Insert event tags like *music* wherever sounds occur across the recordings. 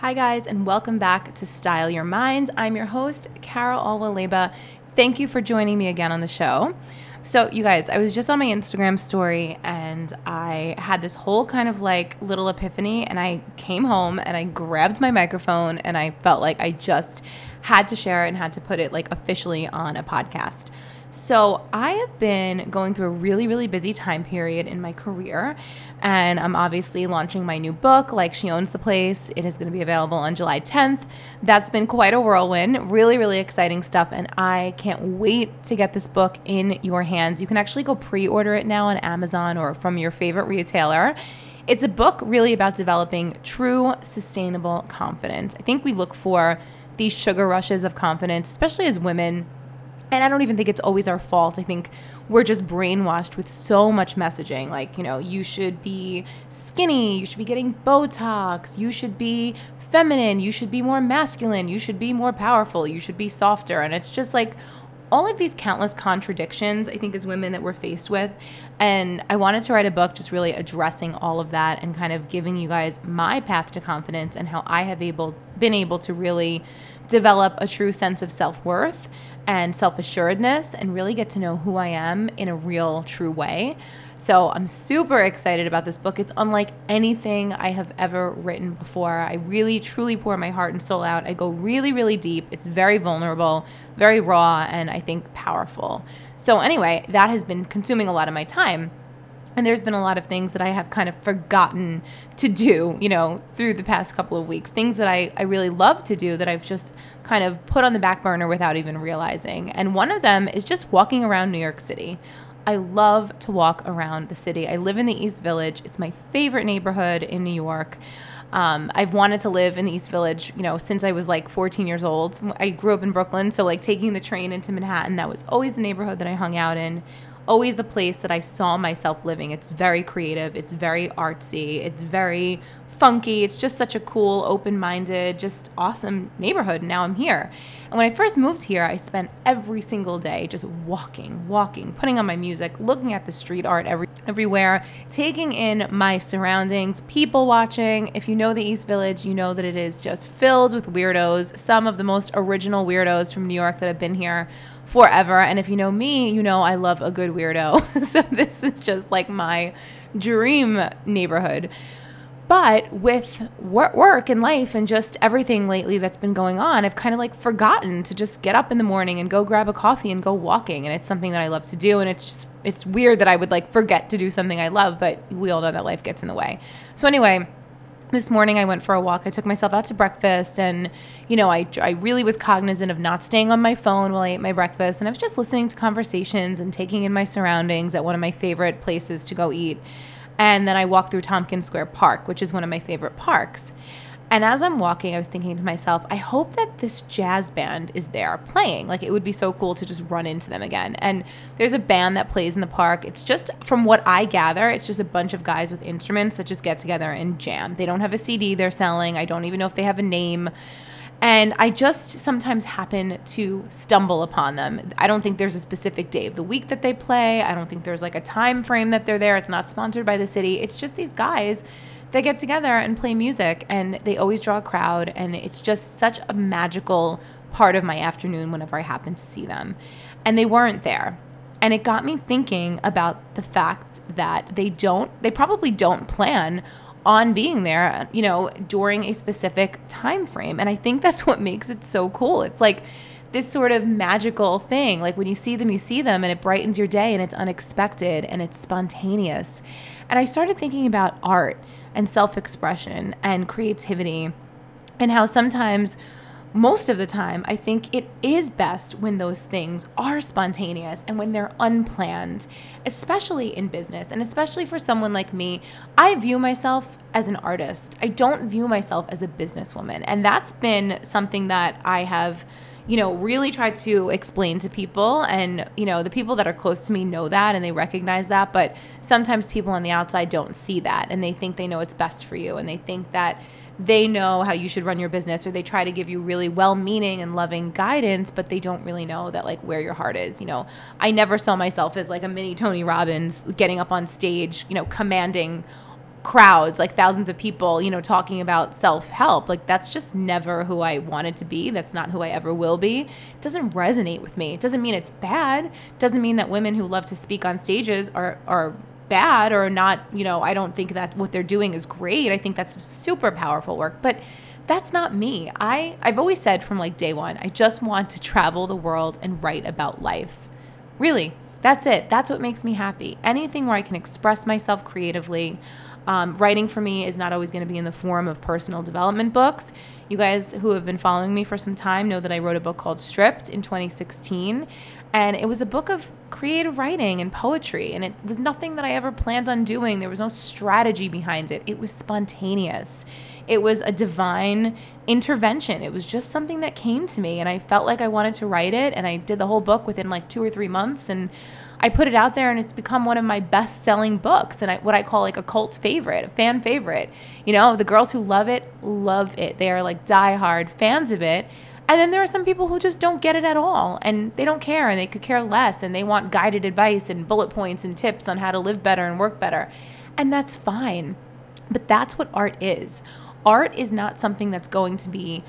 Hi, guys, and welcome back to Style Your Mind. I'm your host, Cara Alwill Leyba. Thank you for joining me again on the show. So, you guys, I was just on my Instagram story and I had this whole kind of like little epiphany. And I came home and I grabbed my microphone and I felt like I just had to share it and had to put it like officially on a podcast. So, I have been going through a really, really busy time period in my career, and I'm obviously launching my new book, Like She Owns the Place. It is going to be available on July 10th. That's been quite a whirlwind, really, really exciting stuff, and I can't wait to get this book in your hands. You can actually go pre order it now on Amazon or from your favorite retailer. It's a book really about developing true, sustainable confidence. I think we look for these sugar rushes of confidence, especially as women and I don't even think it's always our fault. I think we're just brainwashed with so much messaging. Like, you know, you should be skinny, you should be getting Botox, you should be feminine, you should be more masculine, you should be more powerful, you should be softer. And it's just like all of these countless contradictions, I think, as women that we're faced with. And I wanted to write a book just really addressing all of that and kind of giving you guys my path to confidence and how I have able been able to really develop a true sense of self-worth and self assuredness and really get to know who I am in a real, true way. So I'm super excited about this book. It's unlike anything I have ever written before. I really, truly pour my heart and soul out. I go really, really deep. It's very vulnerable, very raw, and I think powerful. So, anyway, that has been consuming a lot of my time. And there's been a lot of things that I have kind of forgotten to do, you know, through the past couple of weeks. Things that I, I really love to do that I've just kind of put on the back burner without even realizing. And one of them is just walking around New York City. I love to walk around the city. I live in the East Village. It's my favorite neighborhood in New York. Um, I've wanted to live in the East Village, you know, since I was like 14 years old. I grew up in Brooklyn, so like taking the train into Manhattan, that was always the neighborhood that I hung out in always the place that I saw myself living. It's very creative, it's very artsy, it's very funky. It's just such a cool, open minded, just awesome neighborhood. Now I'm here. And when I first moved here, I spent every single day just walking, walking, putting on my music, looking at the street art every, everywhere, taking in my surroundings, people watching. If you know the East Village, you know that it is just filled with weirdos, some of the most original weirdos from New York that have been here forever. And if you know me, you know I love a good weirdo. *laughs* so this is just like my dream neighborhood. But with work and life and just everything lately that's been going on, I've kind of like forgotten to just get up in the morning and go grab a coffee and go walking. And it's something that I love to do. And it's just, it's weird that I would like forget to do something I love, but we all know that life gets in the way. So, anyway, this morning I went for a walk. I took myself out to breakfast and you know, I I really was cognizant of not staying on my phone while I ate my breakfast and I was just listening to conversations and taking in my surroundings at one of my favorite places to go eat. And then I walked through Tompkins Square Park, which is one of my favorite parks. And as I'm walking, I was thinking to myself, I hope that this jazz band is there playing. Like, it would be so cool to just run into them again. And there's a band that plays in the park. It's just, from what I gather, it's just a bunch of guys with instruments that just get together and jam. They don't have a CD they're selling. I don't even know if they have a name. And I just sometimes happen to stumble upon them. I don't think there's a specific day of the week that they play. I don't think there's like a time frame that they're there. It's not sponsored by the city. It's just these guys that get together and play music and they always draw a crowd and it's just such a magical part of my afternoon whenever I happen to see them. And they weren't there. And it got me thinking about the fact that they don't they probably don't plan on being there, you know, during a specific time frame. And I think that's *laughs* what makes it so cool. It's like this sort of magical thing. Like when you see them, you see them and it brightens your day and it's unexpected and it's spontaneous. And I started thinking about art and self expression and creativity, and how sometimes, most of the time, I think it is best when those things are spontaneous and when they're unplanned, especially in business. And especially for someone like me, I view myself as an artist. I don't view myself as a businesswoman. And that's been something that I have you know, really try to explain to people. And, you know, the people that are close to me know that and they recognize that. But sometimes people on the outside don't see that and they think they know what's best for you and they think that they know how you should run your business or they try to give you really well-meaning and loving guidance but they don't really know that like where your heart is you know i never saw myself as like a mini tony robbins getting up on stage you know commanding crowds, like thousands of people, you know, talking about self help. Like, that's just never who I wanted to be. That's not who I ever will be. It doesn't resonate with me. It doesn't mean it's bad. It doesn't mean that women who love to speak on stages are, are bad or not, you know, I don't think that what they're doing is great. I think that's super powerful work. But that's not me. I, I've always said from like day one, I just want to travel the world and write about life. Really, that's it. That's what makes me happy. Anything where I can express myself creatively. Um, writing for me is not always going to be in the form of personal development books. You guys who have been following me for some time know that I wrote a book called Stripped in 2016. And it was a book of creative writing and poetry. And it was nothing that I ever planned on doing. There was no strategy behind it. It was spontaneous. It was a divine intervention. It was just something that came to me. And I felt like I wanted to write it. And I did the whole book within like two or three months. And I put it out there and it's become one of my best selling books and I, what I call like a cult favorite, a fan favorite. You know, the girls who love it, love it. They are like diehard fans of it. And then there are some people who just don't get it at all and they don't care and they could care less and they want guided advice and bullet points and tips on how to live better and work better. And that's fine. But that's what art is. Art is not something that's going to be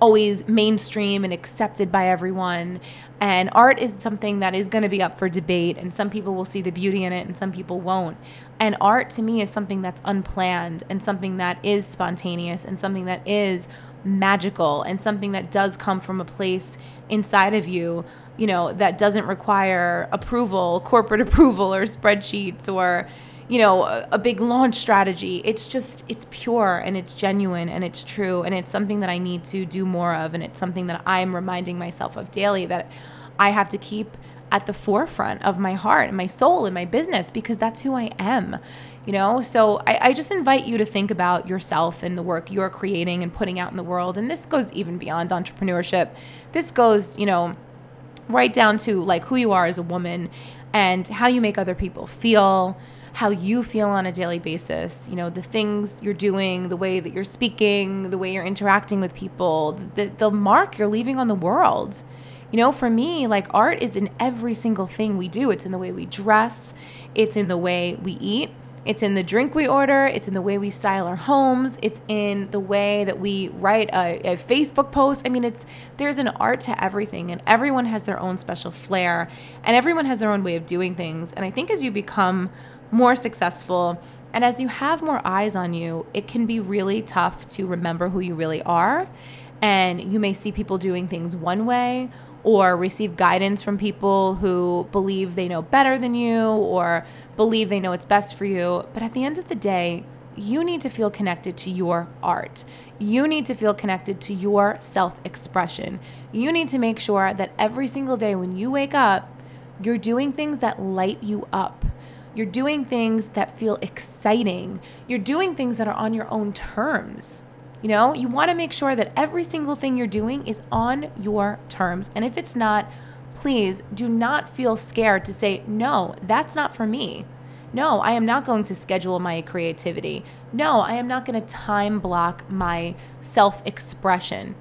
always mainstream and accepted by everyone. And art is something that is going to be up for debate, and some people will see the beauty in it and some people won't. And art to me is something that's unplanned and something that is spontaneous and something that is magical and something that does come from a place inside of you, you know, that doesn't require approval, *laughs* corporate approval, or spreadsheets or you know, a, a, big launch strategy. It's just, it's pure and it's genuine and it's true. And it's something that I need to do more of. And it's something that I'm reminding myself of daily that I have to keep at the forefront of my heart and my soul and my business because that's who I am. You know, so I, I just invite you to think about yourself and the work you're creating and putting out in the world. And this goes even beyond entrepreneurship. This goes, you know, right down to like who you are as a woman and how you make other people feel how you feel on a daily basis, you know, the things you're doing, the way that you're speaking, the way you're interacting with people, the, the mark you're leaving on the world. You know, for me, like art is in every single thing we do. It's in the way we dress, it's in the way we eat, it's in the drink we order, it's in the way we style our homes, it's in the way that we write a, a, Facebook post. I mean, it's there's an art to everything and everyone has their own special flair and everyone has their own way of doing things. And I think as you become more successful. And as you have more eyes on you, it can be really tough to remember who you really are. And you may see people doing things one way or receive guidance from people who believe they know better than you or believe they know what's best for you. But at the end of the day, you need to feel connected to your art. You need to feel connected to your self expression. You need to make sure that every single day when you wake up, you're doing things that light you up. You're doing things that feel exciting. You're doing things that are on your own terms. You know, you want to make sure that every single thing you're doing is on your terms. And if it's not, please do not feel scared to say, no, that's not for me. No, I am not going to schedule my creativity. No, I am not going to time block my self expression.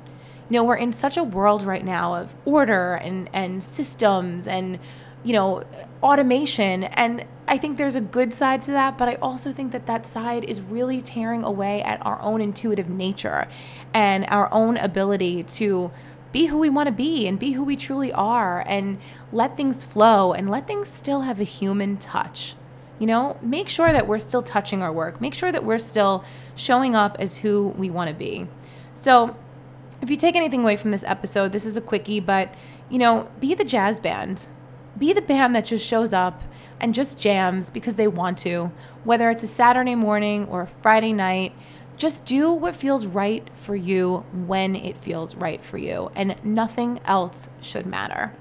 You know, we're in such a world right now of order and, and systems and you know, automation. And I think there's a good side to that, but I also think that that side is really tearing away at our own intuitive nature and our own ability to be who we want to be and be who we truly are and let things flow and let things still have a human touch. You know, make sure that we're still touching our work. Make sure that we're still showing up as who we want to be. So, if you take anything away from this episode, this is a quickie, but you know, be the jazz band be the band that just shows up and just jams because they want to, whether it's a Saturday morning or a Friday night. Just do what feels right for you when it feels right for you, and nothing else should matter.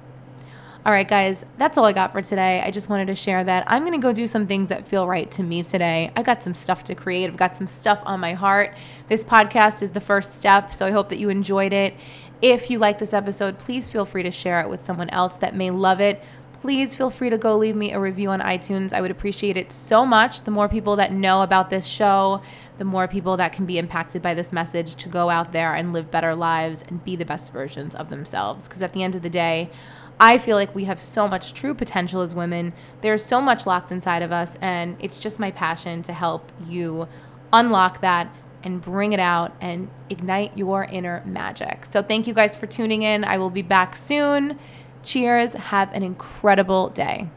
All right, guys, that's all I got for today. I just wanted to share that. I'm going to go do some things that feel right to me today. I got some stuff to create, I've got some stuff on my heart. This podcast is the first step, so I hope that you enjoyed it. If you like this episode, please feel free to share it with someone else that may love it please feel free to go leave me a review on iTunes. I would appreciate it so much. The more people that know about this show, the more people that can be impacted by this message to go out there and live better lives and be the best versions of themselves. Because at the end of the day, I feel like we have so much true potential as women. There's so much locked inside of us, and it's just my passion to help you unlock that and bring it out and ignite your inner magic. So, thank you guys for tuning in. I will be back soon. Cheers. Have an incredible day.